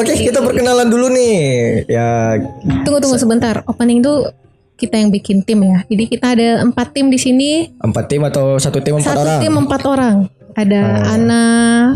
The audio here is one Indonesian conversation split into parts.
Oke, kita perkenalan dulu nih. Ya, Tunggu tunggu sebentar. Opening tuh kita yang bikin tim ya. Jadi kita ada empat tim di sini. empat tim atau satu tim empat Satu orang? tim empat orang. Ada Ana,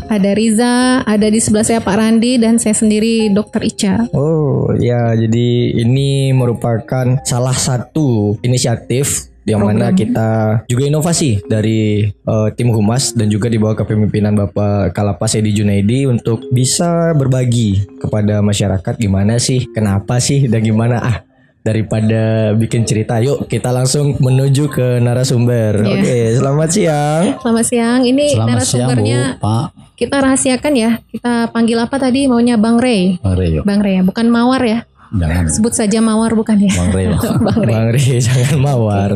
ada Riza, ada di sebelah saya Pak Randi dan saya sendiri Dokter Ica. Oh, ya. Jadi ini merupakan salah satu inisiatif yang mana kita juga inovasi dari eh, tim humas dan juga di bawah kepemimpinan Bapak Kalapas Edi Junaidi untuk bisa berbagi kepada masyarakat gimana sih, kenapa sih dan gimana ah daripada bikin cerita yuk kita langsung menuju ke narasumber. Iya. Oke, selamat siang. Selamat siang. Ini Selamat siang Bu, narasumbernya Pak kita rahasiakan ya. Kita panggil apa tadi maunya Bang Ray. Bang Rey. Bang Ray ya, bukan Mawar ya. Jangan Sebut saja Mawar bukan ya. Bang Rey. Bang Ray. Bang Ri jangan mawar.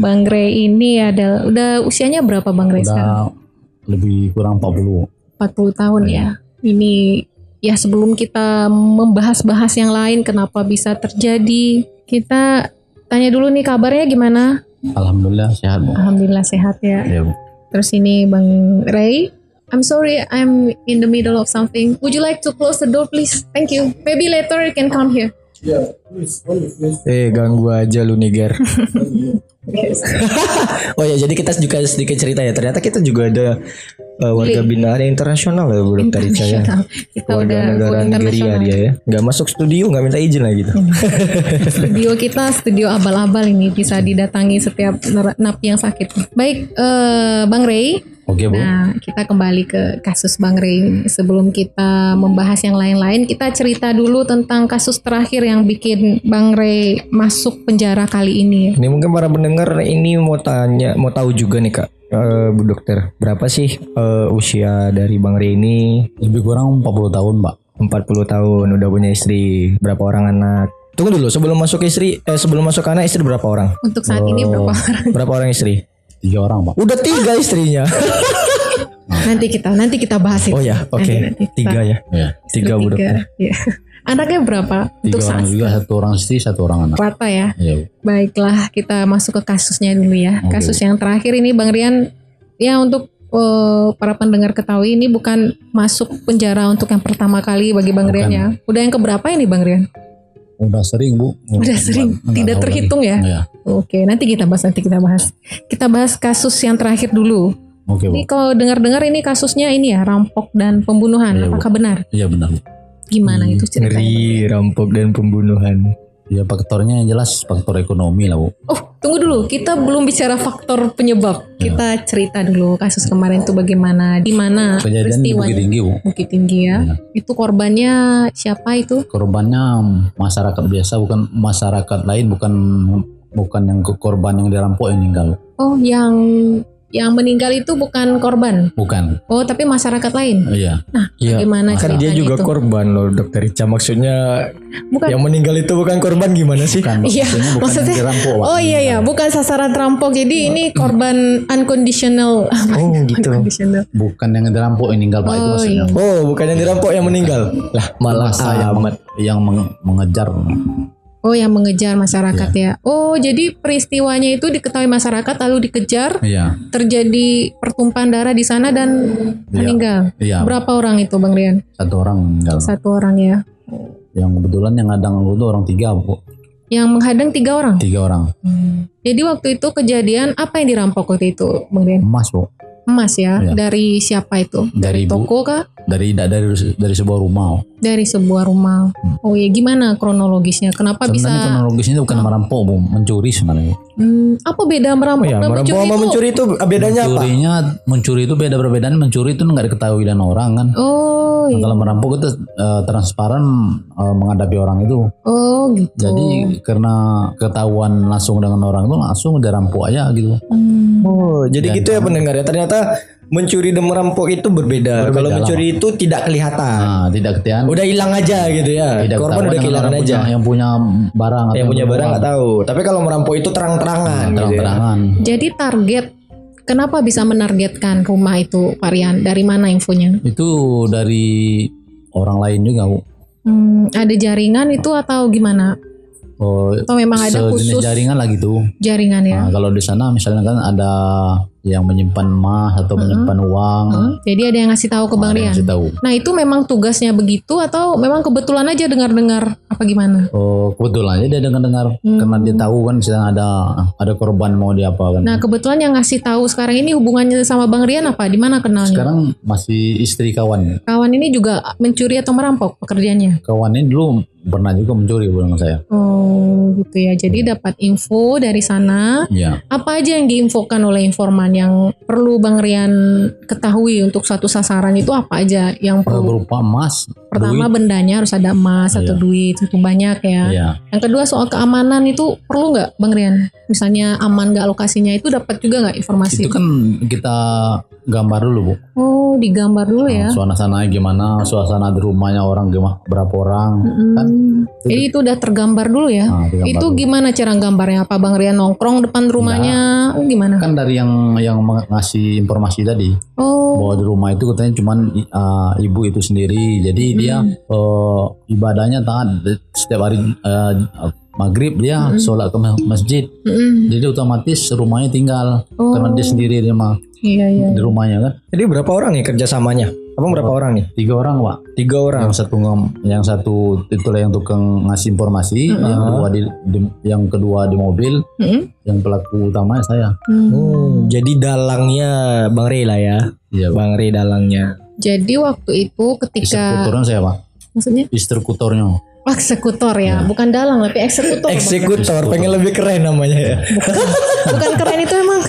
Bang Ray ini ada udah usianya berapa Bang sekarang? Udah lebih kurang 40. 40 tahun ya. Ini ya sebelum kita membahas-bahas yang lain kenapa bisa terjadi, kita tanya dulu nih kabarnya gimana? Alhamdulillah sehat Bu. Alhamdulillah sehat ya. Ya Bu. Terus ini Bang Ray, I'm sorry I'm in the middle of something. Would you like to close the door please? Thank you. Maybe later you can come here. Eh ganggu aja lu Niger. oh ya jadi kita juga sedikit cerita ya. Ternyata kita juga ada uh, warga binaan internasional ya Bu Dokter Ica ya. Kita Warga udah negara Nigeria internasional. dia ya. Gak masuk studio nggak minta izin lah gitu. Studio kita studio abal-abal ini bisa didatangi setiap napi yang sakit. Baik, eh, Bang Ray. Oke Bu. Nah, kita kembali ke kasus Bang ini. Sebelum kita membahas yang lain-lain, kita cerita dulu tentang kasus terakhir yang bikin Bang Ray masuk penjara kali ini. Ini mungkin para pendengar ini mau tanya, mau tahu juga nih kak. eh, Bu dokter, berapa sih eh, usia dari Bang Ray ini? Lebih kurang 40 tahun Pak. 40 tahun, udah punya istri, berapa orang anak? Tunggu dulu, sebelum masuk istri, eh sebelum masuk anak istri berapa orang? Untuk saat ini berapa orang? Berapa orang istri? Tiga orang Pak. Udah tiga istrinya. Nanti kita nanti kita bahas itu. Oh ya, oke, kita- tiga ya, Ya. tiga bu dokter. Iya. Anaknya berapa? Tiga Untuk orang juga satu orang istri satu orang anak. rata ya. Ya Bu. Baiklah, kita masuk ke kasusnya dulu ya. Oke. Kasus yang terakhir ini Bang Rian, ya untuk eh, para pendengar ketahui ini bukan masuk penjara untuk yang pertama kali bagi Bang Rian ya. Udah yang keberapa ini Bang Rian? Udah sering Bu. Udah sering, Enggak tidak terhitung lagi. ya. Ya. Oke, nanti kita bahas, nanti kita bahas. Kita bahas kasus yang terakhir dulu. Oke Bu. Ini kalau dengar-dengar ini kasusnya ini ya rampok dan pembunuhan. Bu. Apakah benar? Iya benar. Bu. Gimana itu ceritanya? Ngeri, rampok dan pembunuhan. Ya faktornya yang jelas faktor ekonomi lah Bu. Oh, tunggu dulu. Kita belum bicara faktor penyebab. Kita cerita dulu kasus kemarin itu bagaimana, di mana Kejadian di Bukit. Tinggi Bu. Bukit Tinggi ya. Iya. Itu korbannya siapa itu? Korbannya masyarakat biasa bukan masyarakat lain bukan bukan yang korban yang dirampok yang meninggal. Oh, yang yang meninggal itu bukan korban. Bukan. Oh, tapi masyarakat lain. Iya. Iya, Gimana kan dia juga itu? korban loh dokter Ica. Maksudnya Bukan. yang meninggal itu bukan korban gimana sih? Bukan. Iya, maksudnya bukan maksudnya- yang dirampok Pak. Oh iya ya, bukan sasaran terampok. Jadi ini korban unconditional. Oh gitu. unconditional. Bukan yang dirampok yang meninggal Pak itu Oh maksudnya. iya. Oh, bukan yang dirampok yang meninggal. Lah, malah Masa yang, amat. yang meng- mengejar. Oh yang mengejar masyarakat Iya. ya. Oh jadi peristiwanya itu diketahui masyarakat lalu dikejar, Iya. terjadi pertumpahan darah di sana dan meninggal. Iya. Berapa orang itu Bang Rian? Satu orang meninggal. Satu orang ya. Yang kebetulan yang ngadang itu orang tiga Bu. Yang menghadang tiga orang. Tiga orang. Jadi waktu itu kejadian apa yang dirampok waktu itu Bang Rian? Emas Bu. Emas ya. Iya. Dari siapa itu? Dari ibu. toko kah? Dari dari dari sebuah rumah. Dari sebuah rumah. Oh ya gimana kronologisnya? Kenapa Sebenarnya bisa? kronologisnya itu bukan merampok Bu, mencuri sebenarnya. Hmm, apa beda merampok Oh ya, dan merampok mencuri sama itu? mencuri itu bedanya apa? Mencurinya mencuri itu beda perbedaan mencuri itu nggak diketahui dan orang kan. Oh, Nah, iya. kalau merampok itu eh, transparan eh, menghadapi orang itu. oh gitu. Jadi karena ketahuan langsung dengan orang itu langsung dirampok aja gitu. Hmm. Oh, jadi Dan gitu ya pendengar ya. Ternyata mencuri dan merampok itu berbeda. Berbeda Kalau mencuri itu tidak kelihatan. Nah, tidak ketian. Udah hilang aja gitu ya. tidak Korban udah kehilangan orang aja. punya- yang punya barang atau yang punya barang nggak tahu. Tapi kalau merampok itu terang-terangan. gitu ya. terang-terangan. Jadi target kenapa bisa menargetkan rumah itu varian? Dari mana infonya? Itu dari orang lain juga, Bu. Hmm, ada jaringan itu atau gimana? Oh, Atau memang ada khusus jaringan lah gitu. jaringan ya? Nah, kalau di sana misalnya kan ada yang menyimpan emas atau menyimpan uang. Hmm, Jadi ada yang ngasih tahu ke Bang Rian. tahu. Nah itu memang tugasnya begitu atau memang kebetulan aja dengar-dengar apa gimana? Oh, kebetulan aja dia dengar-dengar Hmm. karena dia tahu kan sedang ada ada korban mau dia apa kan. Nah kebetulan yang ngasih tahu sekarang ini hubungannya sama Bang Rian apa? Di mana kenalnya? Sekarang masih istri kawan. Kawan ini juga mencuri atau merampok pekerjaannya? Kawan ini dulu pernah juga mencuri dengan saya. Oh gitu ya. Jadi dapat info dari sana. Iya. Apa aja yang diinfokan oleh informan yang perlu Bang Rian ketahui untuk satu sasaran itu apa aja yang perlu? berupa emas, Pertama duit. bendanya harus ada emas atau Iya. duit itu banyak ya. Iya. Yang kedua soal keamanan itu perlu nggak Bang Rian? Misalnya aman nggak lokasinya itu dapat juga nggak informasi? Itu kan kita gambar dulu, Bu. Oh digambar dulu ya. Suasana gimana, suasana di rumahnya orang gimana, berapa orang. Mm-mm. Kan Jadi itu udah tergambar dulu ya. Nah, digambar itu dulu. gimana cara gambarnya? Apa Bang Rian nongkrong depan rumahnya? Oh, gimana? kan dari yang yang ngasih informasi tadi Oh, bahwa di rumah itu katanya cuman uh, ibu itu sendiri jadi dia uh, ibadahnya taat setiap hari uh, maghrib dia sholat ke masjid mm-mm. jadi otomatis rumahnya tinggal Oh. karena dia sendiri di rumah iya iya. di rumahnya kan Jadi berapa orang nih kerjasamanya? Abang berapa orang nih? tiga orang pak Tiga orang. yang satu ngom- yang satu itulah yang tukang ngasih informasi yang kedua di, di- yang kedua di mobil Mm-mm. yang pelaku utamanya saya Hmm. Hmm, jadi dalangnya Bang Rey lah ya. iya Pak. Bang Rey dalangnya. Jadi waktu itu ketika eksekutornya saya pak maksudnya eksekutornya oh, eksekutor ya, bukan dalang tapi eksekutor. Bang. Eksekutor, pengen lebih keren namanya ya. bukan keren itu emang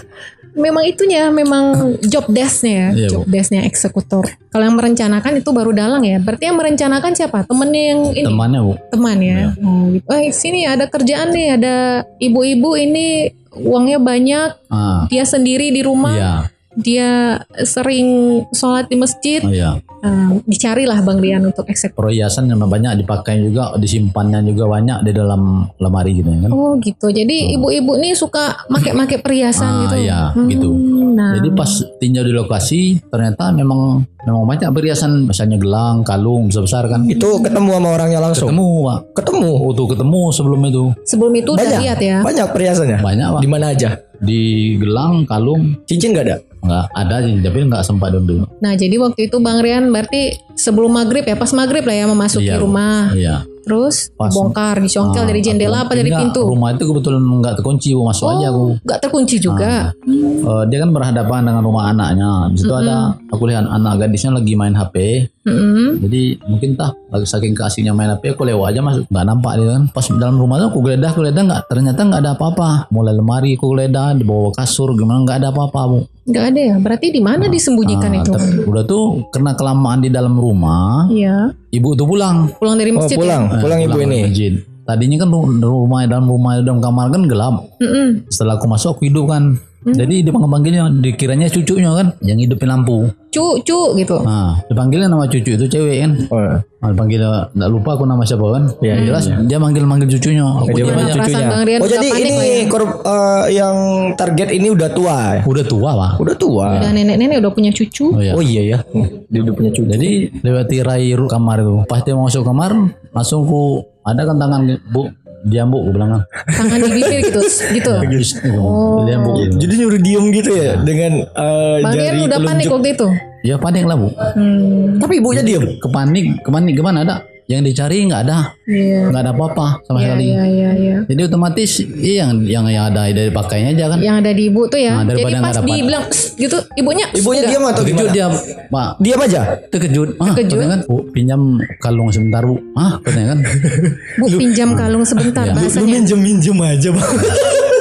memang itunya memang job desk-nya ya, Iya, job desk-nya eksekutor. Kalau yang merencanakan itu baru dalang ya. Berarti yang merencanakan siapa? Temennya yang ini temannya bu teman ya. Oh, gitu. Eh sini ada kerjaan nih, ada ibu-ibu ini uangnya banyak, ah dia sendiri di rumah, iya dia sering sholat di masjid. oh, iya Eh, dicarilah Bang Rian untuk eksekutor. perhiasan yang banyak dipakai juga disimpannya juga banyak di dalam lemari gitu ya kan Oh gitu. Jadi ibu-ibu nih suka make-make perhiasan Ah, gitu. iya, Hmm, gitu. Nah, jadi pas tinjau di lokasi ternyata memang memang banyak perhiasan misalnya gelang kalung besar besar kan Itu ketemu sama orangnya langsung. ketemu pak Ketemu. oh tuh ketemu sebelum itu sebelum itu udah Banyak. lihat ya. Banyak perhiasannya. banyak pak Di mana aja? Di gelang kalung Cincin nggak ada? nggak ada sih tapi nggak sempat dulu Nah, jadi waktu itu Bang Rian berarti sebelum maghrib ya, pas maghrib lah ya memasuki Iya. rumah. iya Terus Pas- bongkar, dicongkel Ah, dari jendela apa dari enggak, pintu? rumah itu kebetulan nggak terkunci bu masuk aja aku Oh, nggak terkunci juga. Eh, dia kan berhadapan dengan rumah anaknya di situ ada aku lihat anak gadisnya lagi main HP Mm-mm. Jadi mungkin tah lagi saking keasiknya main HP aku lewat aja masuk nggak nampak dia kan. Pas dalam rumah tuh aku geledah aku geledah nggak ternyata nggak ada apa-apa. Mulai lemari aku geledah di bawah kasur gimana nggak ada apa-apa bu. Nggak ada ya. Berarti di mana disembunyikan Ah, itu? ter- udah tuh karena kelamaan di dalam rumah Iya. ibu tuh pulang. Pulang dari Oh masjid. pulang, Ya? pulang Eh, ibu pulang ini. dari masjid. Tadinya kan ru- rumah dalam rumah dalam kamar kan gelap. Mm-mm. Setelah aku masuk aku hidup kan. Hmm. Jadi dipanggil-panggilnya dikiranya cucunya kan yang hidupin lampu. Cu, cu gitu. Nah, dipanggilnya nama cucu itu cewek kan. Oh, Nah, dipanggil nggak lupa aku nama siapa kan. Iya, jelas dia manggil-manggil cucunya. Aku dia. Perasaan cucunya. Bang Rian Oh jadi panik ini ya. eh, yang target ini udah tua ya? Udah tua pak. Udah tua. Udah nenek-nenek udah punya cucu. Oh iya. Oh iya ya. Dia udah punya cucu. Jadi lewati rai kamar itu. Pas dia mau masuk kamar, langsung ku ada kan tangan bu, diam bu, aku bilang kan. Tangan di bibir gitu. gitu. Oh. Diam bu. Jadi nyuruh diem gitu ya dengan eh, Bang jari udah panik waktu itu. Ya panik lah bu. Hmm. Tapi ibunya diem. Kepanik, kepanik gimana ada? Yang dicari nggak ada, Iya. nggak ada apa-apa sama Iya, sekali. iya, iya, iya. Jadi otomatis iya yang yang yang ada dari pakainya aja kan. Yang ada di ibu tuh ya. Nah, Jadi daripada pas dibilang gitu, ibunya Ibunya enggak. diem atau Terkejut dia, pak. Diam aja. Terkejut. Ah, Terkejut. kan, bu, pinjam kalung sebentar bu. Ah, katanya kan. Bu pinjam kalung sebentar Iya. Lu bahasanya. minjem minjem aja bang.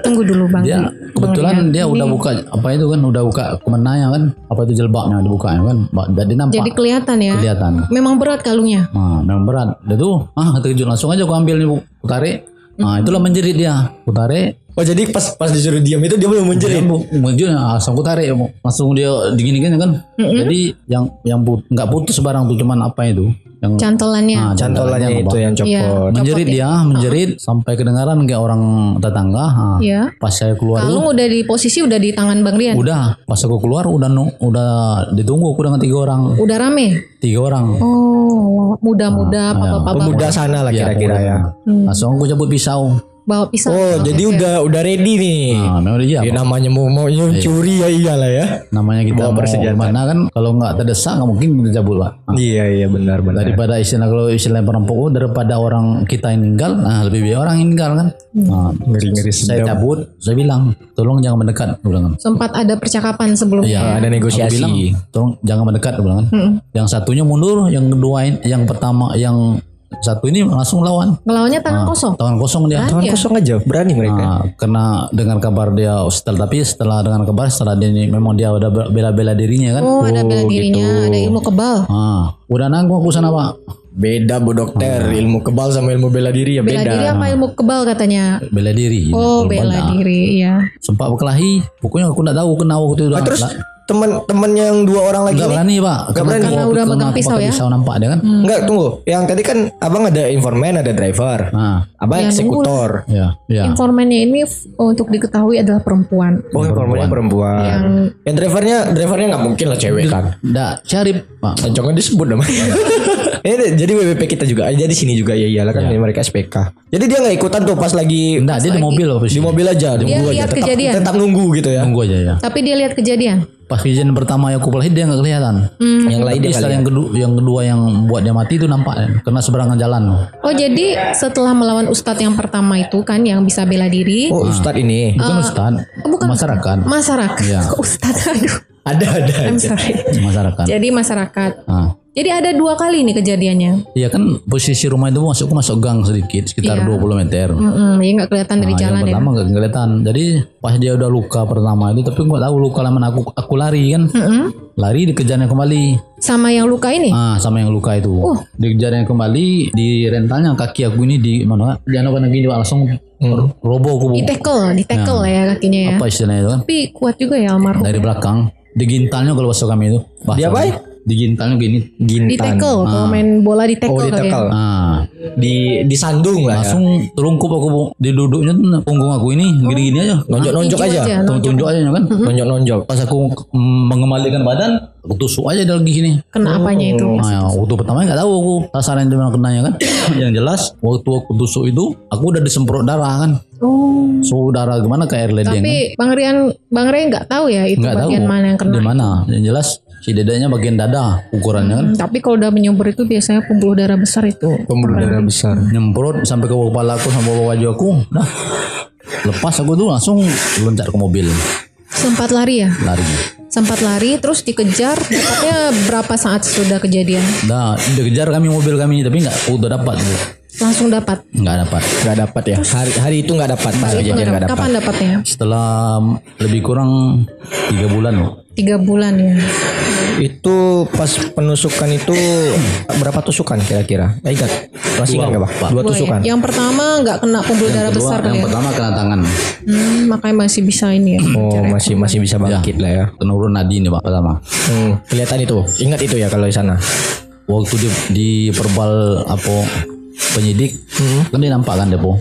Tunggu dulu Bang. dia kebetulan dia Ini. udah buka apa itu kan udah buka kemenanya kan apa itu jilbabnya dibukanya kan Ba- jadi nampak Jadi kelihatan ya. kelihatan. Memang berat kalungnya. nah memang berat. Dia tuh ah terkejut. Langsung aja aku ambil nih bu. Aku tarik nah itulah menjerit dia. Aku tarik Oh jadi pas pas disuruh diam itu dia belum menjerit. bu. Menjerit. Nah, langsung aku tarik bu. langsung dia digini-gini kan. Jadi yang yang put, nggak putus barang tuh cuman apa itu yang Cantolannya. Ah, Cantolannya itu yang copot. Iya. menjerit Copot dia, menjerit sampai kedengaran kayak orang tetangga. Ah, Iya. Pas saya keluar itu, Kalung udah di posisi udah di tangan Bang Rian. udah pas aku keluar udah udah ditunggu aku dengan tiga orang, Udah rame. tiga orang. Oh, muda-muda, Ah, bapak-bapak Pemuda sana lah Iya, kira-kira ya. Langsung aku cabut pisau. Bawa pisau. Oh, jadi udah udah ready nih. Nah, memang dia Ya namanya mau mau curi ya iyalah ya. namanya kita Bawa mau mana kan kalau nggak terdesak nggak mungkin cabut pak. Ah, Iya iya benar benar. daripada istilah kalau istilah perampok oh, daripada orang kita yang meninggal nah lebih baik orang yang meninggal kan nah, Ngeri ngeri saya cabut saya bilang tolong jangan mendekat bilang kan Sempat ada percakapan sebelumnya. Iya, ada negosiasi. Aku bilang, tolong jangan mendekat bilang kan Mm-mm. yang satunya mundur yang kedua yang pertama yang satu ini langsung lawan Ngelawannya tangan Ah, kosong. tangan kosong dia Tangan Iya. kosong aja berani mereka. Nah, karena dengan kabar dia setelah tapi setelah dengan kabar setelah dia ini memang dia udah bela-bela dirinya kan Oh, ada bela dirinya, ada ilmu kebal. ah udah nanggung aku sana pak Beda bu dokter, ilmu kebal sama ilmu bela diri ya Bela beda. diri apa ilmu kebal katanya? bela diri Oh, bela diri, iya. sempat berkelahi pokoknya aku nggak tahu kenapa waktu itu Ah, terus Lah, teman-teman yang dua orang lagi nggak berani pak Nggak berani. Karena udah megang pisau ya? pisau nampak dia kan Enggak tunggu. Yang tadi kan abang ada informan ada driver. nah Abang Ya, eksekutor. ya ya Informannya ini untuk diketahui adalah perempuan. Oh informannya perempuan. Yang Yang drivernya drivernya nggak mungkin lah cewek kan. nggak cari pak Jangan disebut namanya. Ini deh, jadi WBP kita juga. Jadi sini juga ya iyalah kan mereka SPK. Jadi dia nggak ikutan tuh pas lagi nggak dia di mobil loh di mobil aja, di Dia mobil aja. lihat Tetap, kejadian. tetap nunggu gitu ya. tunggu aja ya tapi dia lihat kejadian. Pas kejadian pertama yang aku berkelahi dia nggak kelihatan Hmm. Yang lain dia setelah kali ya. yang kedua yang kedua yang buat dia mati itu nampak ya, kena seberangan jalan Oh jadi setelah melawan ustadz yang pertama itu kan yang bisa bela diri, Oh Ustadz ini bukan ustad oh, bukan masyarakat masyarakat. Iya. Kok ustadz aduh. ada ada. I'm sorry. masyarakat Jadi masyarakat. nah Jadi ada dua kali nih kejadiannya. Iya kan posisi rumah itu masukku masuk gang sedikit sekitar Iya. 20 meter. Mm-mm, ya nggak kelihatan dari Nah, jalan yang ya. pertama nggak kelihatan. Jadi pas dia udah luka pertama itu tapi nggak tahu luka lama aku aku lari kan. Mm-mm. Lari dikejarnya kembali. Sama yang luka ini. Ah sama yang luka itu. Oh. Dikejarnya kembali di rentalnya kaki aku ini di mana? Jangan apa gini Pak, langsung roboh aku. Bu. Di tackle, di tackle Nah. ya kakinya ya. Apa istilahnya itu kan? Tapi kuat juga ya almarhum. Dari belakang. Digintalnya kalau bahasa kami itu. Bahasa Diapain? Digintalnya gini. Di Gintan. tackle, kalau main bola di tackle Oh di ya. tekel. Ah, Di disandung lah ya. langsung terungkup aku di duduknya tuh punggung aku ini gini-gini aja. Nonjok-nonjok Tinju aja. aja. Tunjuk tunjuk aja kan. Nonjok-nonjok. Pas aku mengembalikan badan, aku tusuk aja dari sini. Kena apanya itu? Nah, ya, waktu pertama nggak tahu aku sasaran di mana kenanya kan. Yang jelas waktu aku tusuk itu, aku udah disemprot darah kan. Oh. So darah gimana kayak air ledeng kan. Tapi Bang Rian, Bang Ray nggak tahu ya itu tahu bagian mana yang di kena. mana. Yang jelas si dedanya bagian dada ukurannya kan. Hmm, tapi kalau udah menyumbur itu biasanya pembuluh darah besar itu. Pembuluh darah besar. Nyemprot sampai ke kepala aku sampai bawah wajah aku. Nah, lepas aku tuh langsung loncat ke mobil Sempat lari ya? lari. Sempat lari terus dikejar. Dapatnya berapa saat sudah kejadian? Nah, dikejar kami mobil kami tapi nggak udah dapat bu. Langsung dapat. Nggak dapat. Nggak dapat ya. Hari hari itu nggak dapat pas Itu kejadian nggak dapat. Kapan dapatnya? Setelah lebih kurang tiga bulan loh. Tiga bulan ya. Itu pas penusukan itu berapa tusukan kira-kira? Eh, ingat. Masih ingat nggak, Pak? Dua Dua ya. tusukan. Yang pertama nggak kena pembuluh darah Kedua, besar kali yang ya. pertama kena tangan. Hmm, makanya masih bisa ini ya. Oh, masih masih bisa bangkit lah ya. Penurun nadi nih pak pertama. Hmm, kelihatan itu. Ingat itu ya kalau di sana. Waktu di, di perbal apa penyidik kan dia nampak kan depo.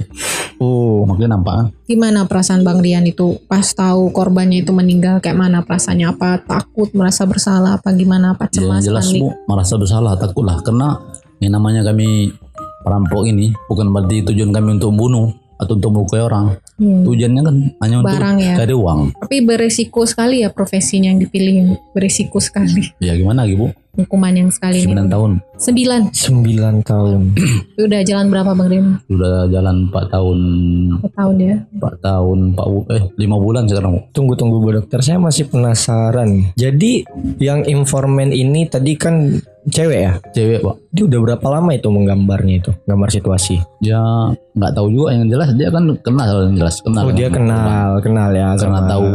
Oh, Mungkin nampak kan. Gimana perasaan Bang Rian itu? Pas tahu korbannya itu meninggal kayak mana perasaannya? Apa takut merasa bersalah? Apa gimana? Apa Ya, cemas yang jelas bu merasa bersalah takut lah karena yang namanya kami perampok ini bukan berarti tujuan kami untuk membunuh atau untuk melukai orang. Hmm. Tujuannya kan hanya untuk Barang ya. cari uang. tapi beresiko sekali ya profesinya yang dipilih beresiko sekali Ya gimana lagi bu? hukuman yang sekali ini 9 tahun. sembilan sembilan tahun. Itu udah jalan berapa Bang Rian Sudah jalan 4 tahun. Berapa tahun ya 4 tahun, 4, bu- eh 5 bulan sekarang bu. Tunggu tunggu Bu Dokter, saya masih penasaran. Jadi yang informan ini tadi kan cewek ya? Cewek pak. Dia udah berapa lama itu menggambarnya itu, gambar situasi? dia nggak tahu juga yang jelas dia kan kenal yang jelas kenal Oh dia kenal, kenal ya karena sama tahu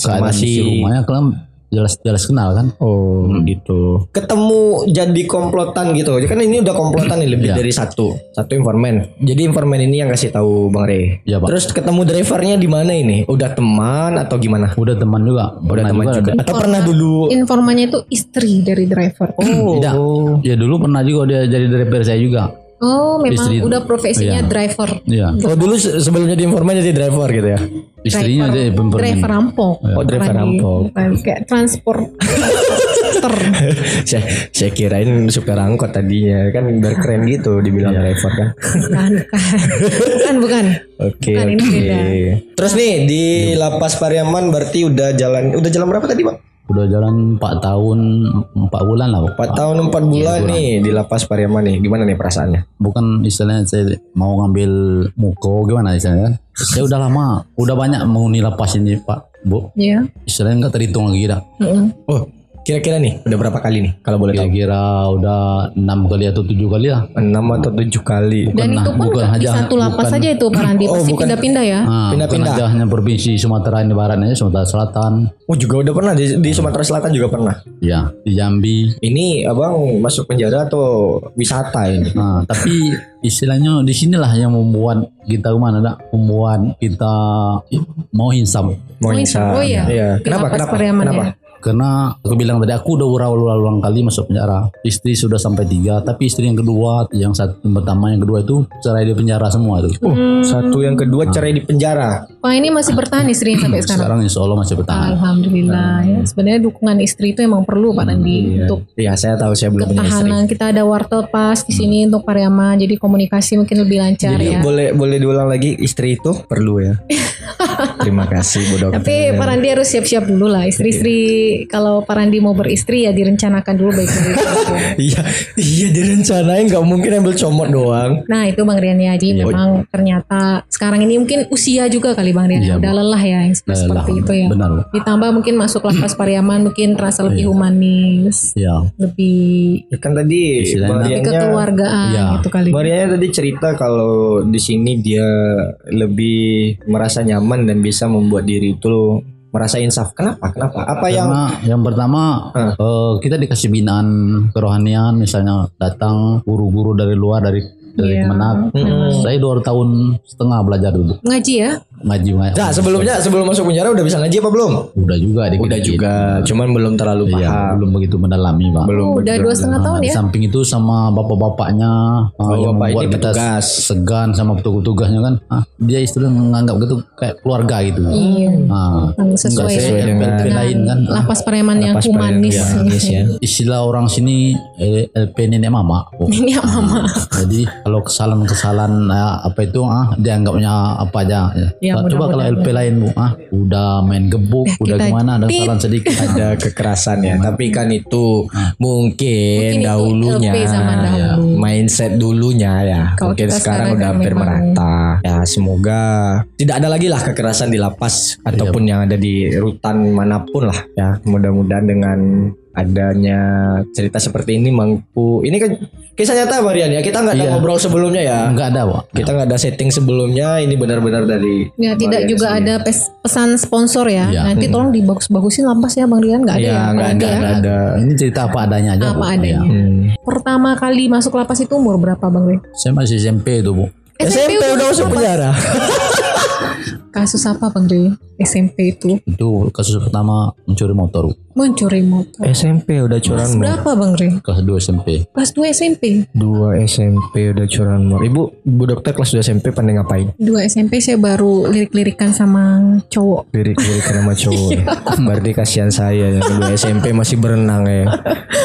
sama si rumahnya kan jelas jelas kenal kan. Oh gitu. Ketemu jadi komplotan gitu. Kan ini udah komplotan nih lebih Iya. dari satu. Satu informan. Jadi informan ini yang kasih tahu Bang Rey. Iya, Pak. Terus ketemu drivernya di mana ini? Udah teman atau gimana? Udah teman juga. Udah teman juga. ada- Atau pernah dulu? Informannya itu istri dari driver. Oh. Tidak. Ya dulu pernah juga dia jadi driver saya juga. Oh, memang Istri. udah profesinya Iya. driver. Iya. Oh dulu se- sebelumnya di informan jadi driver gitu ya? Istrinya dia pempermen. driver rampok. Oh driver rampok. bukan kayak transport. saya, saya kirain supir angkot tadinya kan biar keren gitu dibilang driver kan. bukan, bukan. Bukan, bukan. Oke Bukan, oke. beda. Terus nih di Lapas Pariaman berarti udah jalan udah jalan berapa tadi bang? Udah jalan 4 tahun 4 bulan lah. Pak. 4 tahun 4 bulan nih di Lapas Pariaman nih. Gimana nih perasaannya? Bukan istilahnya saya mau ngambil muko gimana istilahnya. Saya udah lama, udah banyak menghuni lapas ini Pak. Bu, Iya. istilahnya nggak terhitung lagi dah. Mm-mm. Oh, kira-kira nih udah berapa kali nih kalau boleh tahu? Kira-kira udah enam kali atau tujuh kali lah. 6 atau 7 kali. Dan Bukan- itu pun bukan aja- satu lapas bukan- aja itu Pak Randi. Oh, Pasti bukan. pindah-pindah ya. Nah, Pindah-pindah. aja hanya provinsi Sumatera ini baratnya, Sumatera Selatan. Oh juga udah pernah di, di Sumatera Selatan juga pernah. Ya, di Jambi. Ini abang masuk penjara atau wisata ini? Nah, tapi istilahnya di sinilah yang membuat kita ke mana dak? Membuat kita mau insam. Mau insaf. oh iya. Di Kenapa? Kenapa? Pariaman Kenapa? Ya? Karena aku bilang tadi aku udah ulang-ulang kali masuk penjara. Istri sudah sampai tiga, tapi istri yang kedua, yang satu yang pertama, yang kedua itu cerai di penjara semua tuh. Oh, satu yang kedua cerai di penjara. Pak ini masih bertahan istrinya sampai sekarang. Sekarang insya Allah masih bertahan. Alhamdulillah ya. Sebenarnya dukungan istri itu emang perlu Pak Randi untuk Iya, saya tahu saya belum punya istri. ketahanan. Kita ada wartel pas di sini untuk Pariaman. Jadi komunikasi mungkin lebih lancar Jadi ya. boleh boleh diulang lagi istri itu perlu ya. Terima kasih Bu Dokter. Tapi Pak Randi harus siap-siap dulu lah. Istri-istri kalau Pak Randi mau beristri ya direncanakan dulu baik-baik. Iya, iya direncanain nggak mungkin ambil comot doang. Nah itu Bang Rian ya. Jadi memang ternyata sekarang ini mungkin usia juga kali Bang Rian. Iya, Udah lelah ya yang Lelah. seperti itu ya. Benar. Ditambah mungkin masuk lapas Pariaman mungkin terasa lebih humanis, Ya. lebih Ya kan tadi lebih kekeluargaan Iya. gitu kali. Bang tadi cerita kalau di sini dia lebih merasa nyaman dan bisa membuat diri itu merasa insaf. Kenapa? Kenapa? Apa yang Karena yang pertama Hah. eh, kita dikasih binaan kerohanian misalnya datang guru-guru dari luar dari dari Iya. Kemenak. Hmm. Saya dua tahun setengah belajar dulu Ngaji ya? Ngaji ngaji. Nah, sebelumnya sebelum masuk penjara udah bisa ngaji apa belum? Udah juga dikit Udah juga, cuman belum terlalu Iya, paham. belum begitu mendalami pak. Belum Oh, udah dua setengah tahun ya? Di samping itu sama bapak-bapaknya uh, Oh, yang bapak membuat ini kita petugas. segan sama petugas-petugasnya kan. Ah, dia istilah menganggap gitu kayak keluarga gitu. Iya. Nah, Yang sesuai, sesuai dengan, dengan lain kan. lapas Pariaman yang Lapas humanis. Pariaman, ya, humanis ya. istilah orang sini eh, LP nenek mama. Oh. Ini ya mama. Jadi kalau kesalahan-kesalahan ah, apa itu ah dianggapnya apa aja. Ya, Coba kalau. LP lain bu, ah udah main gebuk, udah kita gimana ada kesalahan sedikit. ada kekerasan ya. Tapi kan itu mungkin, Mungkin itu dahulunya ya, mindset dulunya ya. Kalau mungkin sekarang sekarang udah kan hampir merata. Ya semoga tidak ada lagi lah kekerasan di lapas ataupun yang ada di rutan mana pun lah ya. Mudah-mudahan dengan adanya cerita seperti ini mampu. Ini kan kisah nyata Marian ya. Kita nggak ada Iya. ngobrol sebelumnya ya. Enggak ada, Pak. Kita nggak ada setting sebelumnya. Ini benar-benar dari Ya Marian tidak juga sendiri. ada pes- pesan sponsor ya. Iya. Nanti tolong dibagus-bagusin lapas ya Bang Rian nggak ada Iya, ya? nggak ada, ya? nggak ada. Ini cerita apa adanya aja, Apa Bu. adanya. Ya. Hmm. Pertama kali masuk lapas itu umur berapa Bang Rian? Saya masih SMP itu, Bu. SMP udah masuk penjara. Kasus apa Bang Rian? SMP itu Itu kasus pertama mencuri motor, mencuri motor. SMP udah Kelas curanmor. berapa Bang Rian? Kelas 2 SMP. Kelas 2 SMP. Dua SMP udah curanmor. Ibu, ibu dokter kelas 2 SMP pandai ngapain? 2 SMP saya baru lirik-lirikan sama cowok. Lirik-lirik sama cowok. ya. Berarti kasihan saya yang dua SMP masih berenang ya.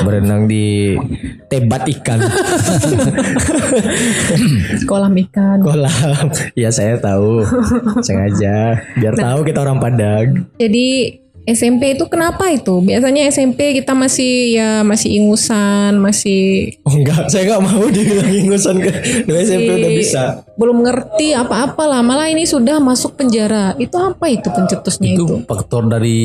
Berenang di tebat ikan. Kolam ikan. Kolam. Ya saya tahu. Sengaja biar tahu kita orang Padang. Jadi SMP itu kenapa itu? Biasanya SMP kita masih ya masih ingusan, masih Oh enggak, saya enggak mau dibilang ingusan ke SMP udah bisa. belum ngerti apa-apa lah, malah ini sudah masuk penjara. Itu apa itu pencetusnya itu? itu faktor dari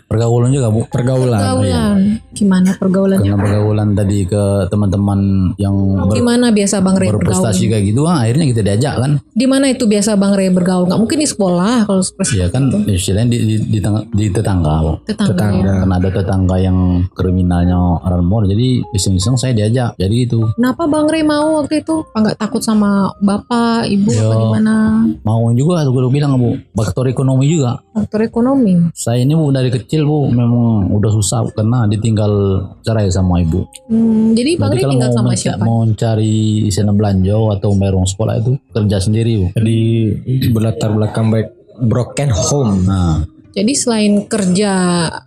pergaulan juga bu Pergaulan. Pergaulan. Gimana pergaulannya? karena pergaulan tadi ke teman-teman yang ber- Gimana biasa Bang bergaul? berprestasi kayak gitu ah, akhirnya kita diajak kan Di mana itu biasa Bang Ray bergaul? Nggak mungkin di sekolah kalau seperti ya kan istilahnya di, di, di, tang- di tetangga bu. tetangga. Tetangga. ya. karena ada tetangga yang kriminalnya orang mor jadi iseng-iseng saya diajak jadi itu Kenapa Bang Ray mau waktu itu? Apa nggak takut sama bapak, ibu apa Ya. gimana? mau juga aku udah bilang bu faktor ekonomi juga Faktor ekonomi. saya ini bu dari kecil bu memang udah susah Bu, karena ditinggal cerai sama ibu Hmm, jadi Bang kalau tinggal mau sama siapa? mau cari sana belanja atau bayar uang sekolah itu kerja sendiri bu Jadi berlatar belakang baik broken home. nah Jadi selain kerja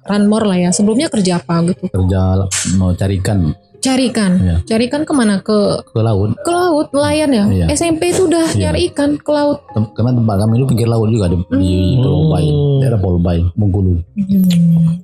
Ranmor lah ya, sebelumnya kerja apa gitu? kerja mau carikan Cari ikan. Iya. Cari ikan ke mana? Ke ke laut ke laut, nelayan ya? Iya. SMP itu udah Iya. nyari ikan ke laut. Tem- karena tempat kami itu pinggir laut juga di, di Hmm. Pulau Bay daerah Pulau Bay Bengkulu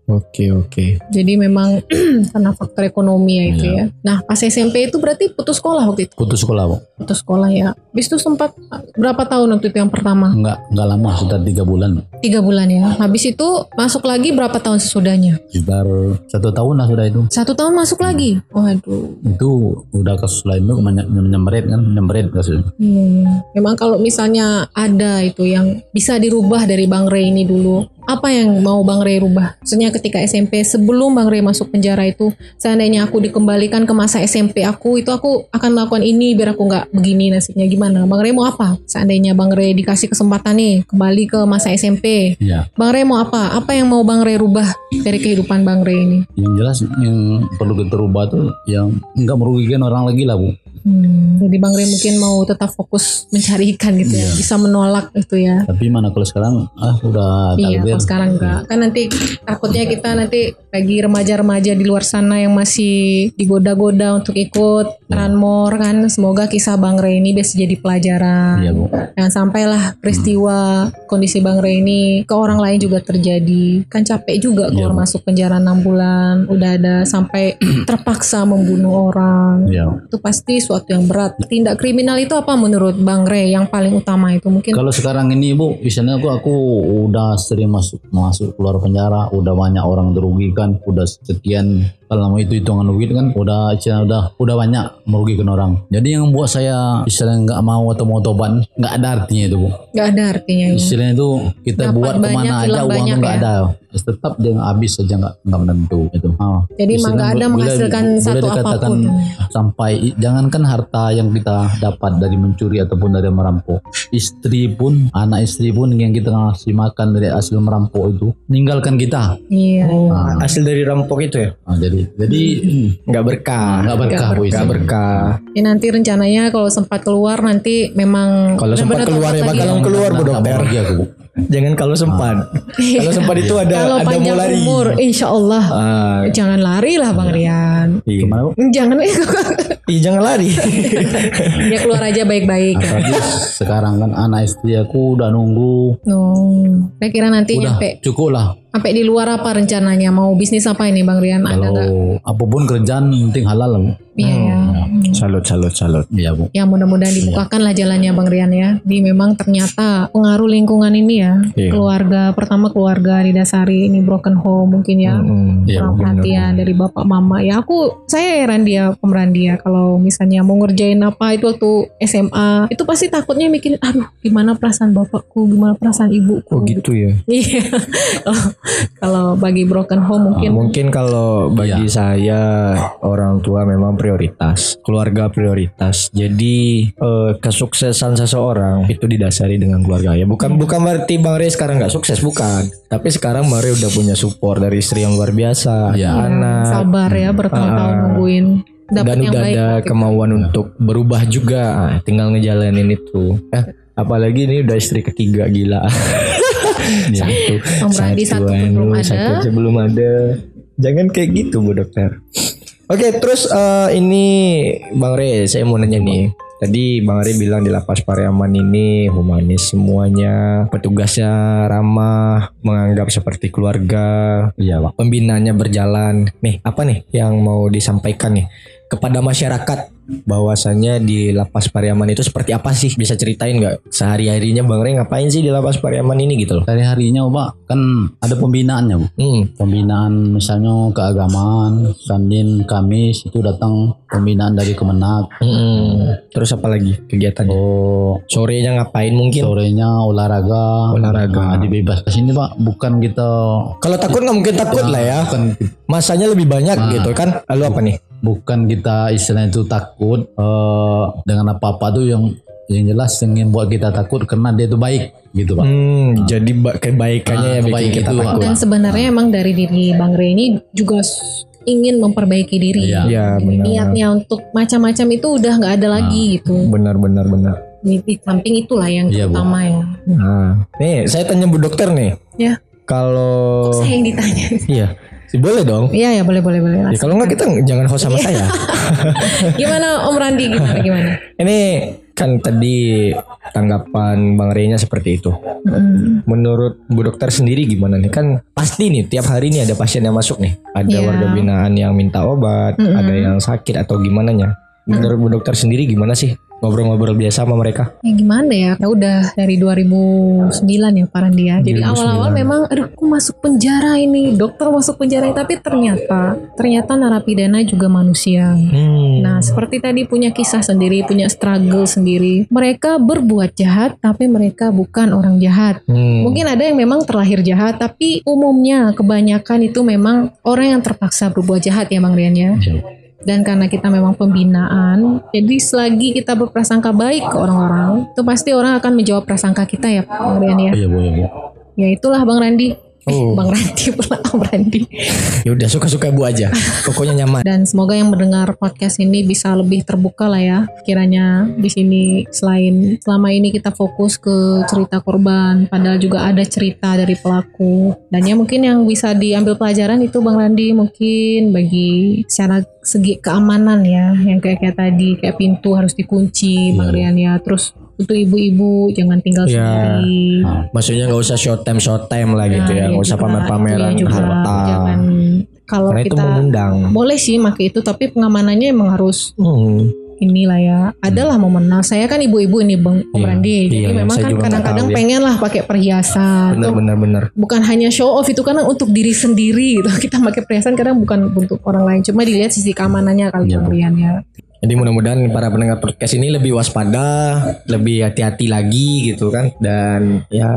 Oke oke. Jadi memang karena faktor ekonomi ya itu Iya. ya. Nah pas SMP itu berarti putus sekolah waktu itu. putus sekolah bu Putus sekolah ya. Habis itu sempat berapa tahun waktu itu yang pertama? enggak enggak lama sudah tiga bulan Tiga bulan ya. Habis itu masuk lagi berapa tahun sesudahnya? sekitar satu tahun lah sudah itu Satu tahun masuk lagi. Waduh. itu udah kasus lain tuh menye- menyemret kan menyemret kasus Hmm. Memang kalau misalnya ada itu yang bisa dirubah dari Bang Ray ini dulu, apa yang mau Bang Ray rubah? Maksudnya ketika SMP sebelum Bang Ray masuk penjara itu, seandainya aku dikembalikan ke masa SMP aku, itu aku akan melakukan ini biar aku nggak begini nasibnya gimana? Bang Ray mau apa? Seandainya Bang Ray dikasih kesempatan nih kembali ke masa SMP, ya Bang Ray mau apa? Apa yang mau Bang Ray rubah dari kehidupan Bang Ray ini? yang jelas yang perlu kita rubah tuh yang enggak merugikan orang lagi lah bu Hmm, jadi Bang Ray mungkin mau tetap fokus mencari ikan gitu ya, Iya. bisa menolak itu ya. tapi mana kalau sekarang ah udah Iya, takdir kalau sekarang enggak. Kan nanti takutnya kita nanti bagi remaja-remaja di luar sana yang masih digoda-goda untuk ikut Ranmor kan. Semoga kisah Bang Ray ini bisa jadi pelajaran. iya bu Jangan sampailah peristiwa kondisi Bang Ray ini ke orang lain juga terjadi. Kan capek juga Iya, keluar Bu. masuk penjara 6 bulan. Udah ada sampai terpaksa membunuh orang. iya Itu pasti suatu yang berat. Tindak kriminal itu apa menurut Bang Ray yang paling utama itu? Mungkin Kalau sekarang ini bu, misalnya aku aku udah sering masuk masuk keluar penjara, udah banyak orang dirugikan, udah sekian kalau mau itu hitungan duit kan udah istilahnya udah udah banyak merugikan orang. Jadi yang buat saya istilahnya nggak mau atau mau tobat nggak ada artinya itu bu. nggak ada artinya ya. Istilahnya itu kita Dapat buat banyak, ke mana aja uang banyak nggak ya. ada. Tetap dia nggak habis saja nggak nggak menentu itu. Ah, Jadi nggak ada boleh- menghasilkan boleh satu dikatakan apa pun. sampai jangankan harta yang kita dapat dari mencuri ataupun dari merampok istri pun anak istri pun yang kita ngasih makan dari hasil merampok itu meninggalkan kita Iya. Oh, Ah. hasil dari rampok itu ya? Nah, jadi jadi hmm, Nggak berkah. nggak berkah Nggak berkah. Ya nanti rencananya kalau sempat keluar nanti memang Kalau sempat keluar ya bakalan keluar bu dokter. Jangan kalau sempat. Kalau sempat itu ada Kalau ada mau panjang lari. umur, insya Allah Ah, jangan lari lah Bang Rian. iya. gimana bu Jangan Ih, jangan lari. ya keluar aja baik-baik. sekarang kan anak istri aku udah nunggu Oh, saya kira nanti udah nyampe cukup lah sampai di luar apa rencananya mau bisnis apa ini Bang Rian? Ada kalau nggak? apa pun kerjaan penting halal Iya ya. salut salut salut. iya bu Ya mudah-mudahan dibukakan lah jalannya Bang Rian ya. Di memang ternyata pengaruh lingkungan ini ya. Iya. Keluarga pertama keluarga didasari ini broken home mungkin ya. Iya, kurang perhatian dari bapak mama ya aku saya heran dia pemeran dia kalau misalnya mau ngerjain apa itu waktu SMA itu pasti takutnya mikir aduh gimana perasaan bapakku gimana perasaan ibuku Oh gitu ya. iya kalau bagi broken home mungkin Mungkin kalau bagi saya orang tua memang prioritas, keluarga prioritas. Jadi eh, kesuksesan seseorang itu didasari dengan keluarga ya. Bukan bukan berarti Bang Rey sekarang nggak sukses, bukan. Tapi sekarang Bang Rey udah punya support dari istri yang luar biasa, Iya. ada anak, sabar ya bertahun-tahun Ah. nungguin dapat dan yang udah baik ada gitu. kemauan untuk berubah juga. Ah, tinggal ngejalanin itu. Eh, apalagi ini udah istri ketiga gila. satu, Om Brandi satu pun anu, belum ada. satu aja belum ada. Jangan kayak gitu bu dokter. Oke, terus eh, ini Bang Re, saya mau nanya nih. Tadi Bang Re bilang di lapas Pariaman ini humanis semuanya, petugasnya ramah, menganggap seperti keluarga, iya pak. Pembinaannya berjalan. Nih, apa nih yang mau disampaikan nih kepada masyarakat bahwasannya di lapas Pariaman itu seperti apa sih? Bisa ceritain nggak sehari-harinya Bang Rey ngapain sih di lapas Pariaman ini gitu loh? Dari harinya Pak kan ada pembinaannya Bu. Hmm. Pembinaan misalnya keagamaan, Senin, Kamis itu datang pembinaan dari Kemenak. Hmm. Terus apa lagi kegiatannya? Oh, Sorenya ngapain mungkin? sorenya olahraga. Olahraga. Nah, dibebas ke sini Pak, bukan kita Kalau takut nggak mungkin takut lah ya. bukan Masanya lebih banyak gitu kan? Lalu apa nih? Bukan kita istilahnya itu takut eh, dengan apa-apa tuh yang yang jelas yang membuat kita takut karena dia itu baik gitu Pak. Hmm, jadi ba- kebaikannya Ah, ya bikin kita itu, takut. Dan sebenarnya emang dari diri Bang Rey ini juga ingin memperbaiki diri. Iya. Ya benar. Niatnya untuk macam-macam itu udah nggak ada lagi gitu. Benar benar benar. Di, di samping itulah yang Bu. utama ya. Nah, nih saya tanya Bu Dokter nih. Ya. Kalau Saya yang ditanya. iya, boleh dong. Iya ya boleh boleh boleh. Ya, kalau nggak kita jangan host sama saya. Gimana Om Randi gimana gimana? Ini kan tadi tanggapan Bang Reynya seperti itu. Mm. Menurut Bu Dokter sendiri gimana nih? Kan pasti nih tiap hari nih ada pasien yang masuk nih. Ada Iya. warga binaan yang minta obat, Mm-mm. ada yang sakit atau gimana nya. Menurut Bu Dokter sendiri gimana sih ngobrol-ngobrol biasa sama mereka? Ya gimana ya? Ya udah dari 2009 ya Pak Randi ya. Jadi 2009. awal-awal memang aduh aku masuk penjara ini, dokter masuk penjara tapi ternyata ternyata narapidana juga manusia. Hmm. Nah, seperti tadi punya kisah sendiri, punya struggle sendiri. Mereka berbuat jahat tapi mereka bukan orang jahat. Hmm. Mungkin ada yang memang terlahir jahat, tapi umumnya kebanyakan itu memang orang yang terpaksa berbuat jahat ya Bang Rian ya. Dan karena kita memang pembinaan, jadi selagi kita berprasangka baik ke orang-orang, itu pasti orang akan menjawab prasangka kita ya Bang Rian ya. Iya Bu. Ya itulah Bang Randi. Eh, Oh. Bang Randi pula Om Randi. Ya udah suka-suka Bu aja. Pokoknya nyaman. Dan semoga yang mendengar podcast ini bisa lebih terbuka lah ya. Kiranya di sini selain selama ini kita fokus ke cerita korban, padahal juga ada cerita dari pelaku. Dan ya mungkin yang bisa diambil pelajaran itu Bang Randi mungkin bagi secara segi keamanan ya, yang kayak kayak tadi kayak pintu harus dikunci, Bang Rian ya. Terus untuk ibu-ibu jangan tinggal Ya. sendiri. Maksudnya nggak usah short time short time lah gitu ya, Nah, nggak iya usah juga, pamer-pameran iya juga. harta. Jangan kalau Karena itu kita mengundang. boleh sih pakai itu tapi pengamanannya emang harus Hmm. inilah ya adalah momen nah saya kan ibu-ibu ini bang Om Iya, Randi jadi iya, memang saya kan kadang-kadang ya. pengen lah pakai perhiasan Benar Tuh, benar benar. bukan hanya show off itu karena untuk diri sendiri gitu kita pakai perhiasan kadang bukan untuk orang lain cuma dilihat sisi keamanannya kali Iya, Bu. Bang ya Jadi mudah-mudahan para pendengar podcast ini lebih waspada, lebih hati-hati lagi gitu kan dan ya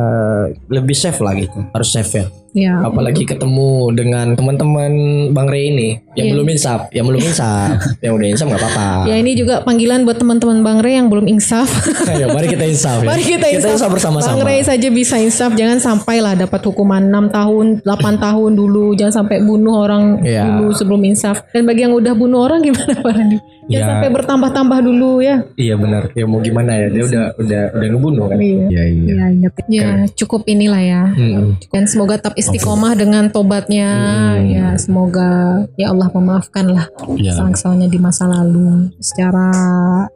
lebih safe lah gitu. Harus safe ya. ya Apalagi ketemu dengan teman-teman Bang Rey ini yang Iya. belum insaf, yang belum insaf, yang udah insaf nggak apa-apa. ya ini juga panggilan buat teman-teman Bang Rey yang belum insaf Ayo, mari kita insaf ya. Mari kita insaf. bersama-sama. Bang Rey saja bisa insaf, jangan sampai lah dapat hukuman 6 tahun, 8 tahun dulu, jangan sampai bunuh orang Iya. dulu sebelum insaf. Dan bagi yang udah bunuh orang gimana Pak Randi? Jangan Ya. sampai bertambah-tambah dulu ya. Iya benar. Ya mau gimana ya? Dia udah udah udah ngebunuh kan. Iya. Iya iya. Ya, ingat. ya cukup inilah ya. Mm-mm. Dan semoga tetap istiqomah dengan tobatnya. Hmm. Ya semoga ya Allah memaafkan lah Iya. kesalahan di masa lalu. Secara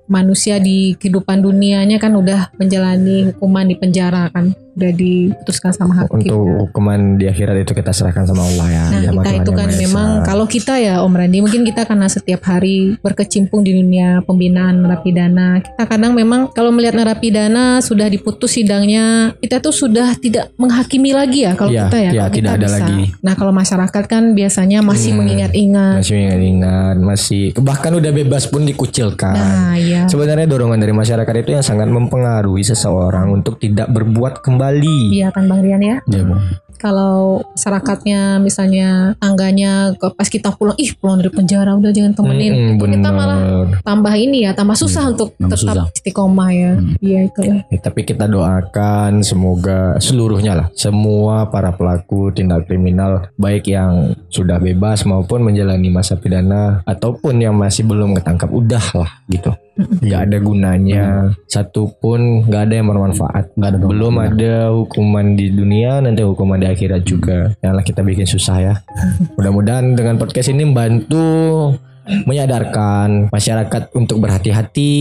manusia di kehidupan dunianya kan udah menjalani hukuman di penjara kan, udah diputuskan sama hakim. Untuk hukuman di akhirat itu kita serahkan sama Allah ya. Nah Dia kita Tuhan itu kan memang kalau kita ya Om Randi mungkin kita karena setiap hari berkecimpung di dunia pembinaan narapidana kita kadang memang kalau melihat narapidana sudah diputus sidangnya kita tuh sudah tidak menghakimi lagi ya kalau Iya, kita ya iya, kalau tidak kita ada bisa. lagi. Nah kalau masyarakat kan biasanya masih Hmm, mengingat-ingat. masih ingat-ingat, masih bahkan udah bebas pun dikucilkan. Nah ya Sebenarnya dorongan dari masyarakat itu yang sangat mempengaruhi seseorang untuk tidak berbuat kembali. Iya kan Bang Rian ya. Ya, Bu. Kalau masyarakatnya misalnya tangganya pas kita pulang ih pulang dari penjara udah jangan temenin. Mm-mm, Itu kita malah bener. tambah ini ya tambah susah untuk tambah tetap susah. istiqomah ya. Hmm. Iya itu ya. Ya, tapi kita doakan semoga seluruhnya lah, semua para pelaku tindak kriminal baik yang sudah bebas maupun menjalani masa pidana ataupun yang masih belum ketangkap udah lah gitu. Nggak ada gunanya satu pun nggak ada yang bermanfaat. Ada Belum ada hukuman di dunia nanti hukuman di akhirat juga. Janganlah kita bikin susah ya. Mudah-mudahan dengan podcast ini membantu menyadarkan masyarakat untuk berhati-hati,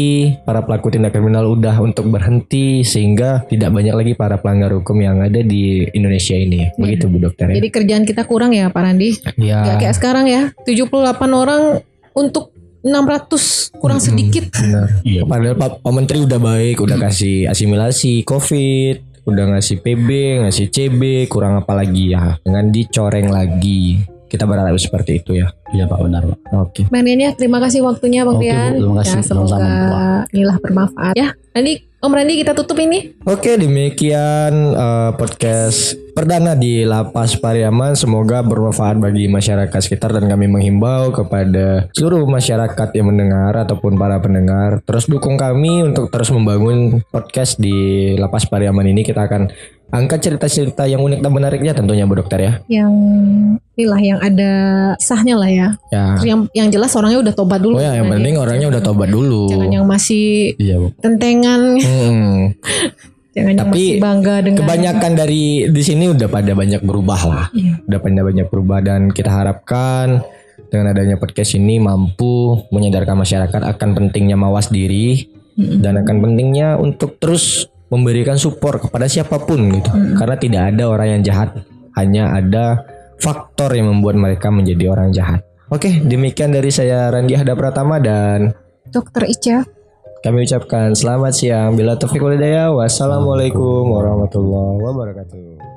para pelaku tindak kriminal udah untuk berhenti sehingga tidak banyak lagi para pelanggar hukum yang ada di Indonesia ini. Begitu Bu Dokter ya. Jadi kerjaan kita kurang ya Pak Randi. Ya, Gak kayak sekarang ya. 78 orang untuk 600 kurang sedikit. Benar. Iya. Padahal Pak, Pak Menteri udah baik, udah kasih asimilasi COVID, udah ngasih PB, ngasih CB, kurang apa lagi ya? Dengan dicoreng lagi. Kita berharap seperti itu ya. Iya Pak benar Pak. Oke. Bang Rian ya, terima kasih waktunya Bang Oke, Bu. Rian. Terima kasih. Ya, semoga inilah bermanfaat ya. Nanti Om Randy kita tutup ini. Oke, demikian eh, podcast perdana di Lapas Pariaman. Semoga bermanfaat bagi masyarakat sekitar dan kami menghimbau kepada seluruh masyarakat yang mendengar ataupun para pendengar terus dukung kami untuk terus membangun podcast di Lapas Pariaman ini. Kita akan angkat cerita-cerita yang unik dan menariknya tentunya Bu Dokter ya. Yang inilah yang ada kisahnya lah ya. Ya. Terus yang yang jelas orangnya udah tobat dulu. Oh ya, yang penting orangnya udah tobat dulu. Jangan yang masih Iya Bu. tentengan, Hmm. jangan yang Tapi masih bangga dengan Kebanyakan dari di sini udah pada banyak berubah lah. Iya. Udah pada banyak berubah dan kita harapkan dengan adanya podcast ini mampu menyadarkan masyarakat akan pentingnya mawas diri dan akan pentingnya untuk terus memberikan support kepada siapa pun gitu. Karena tidak ada orang yang jahat, hanya ada faktor yang membuat mereka menjadi orang jahat. Oke, demikian dari saya Randi Hada Pratama dan Dokter Ica. kami ucapkan selamat siang. Bila taufiq wal hidayah. Wassalamualaikum warahmatullahi wabarakatuh.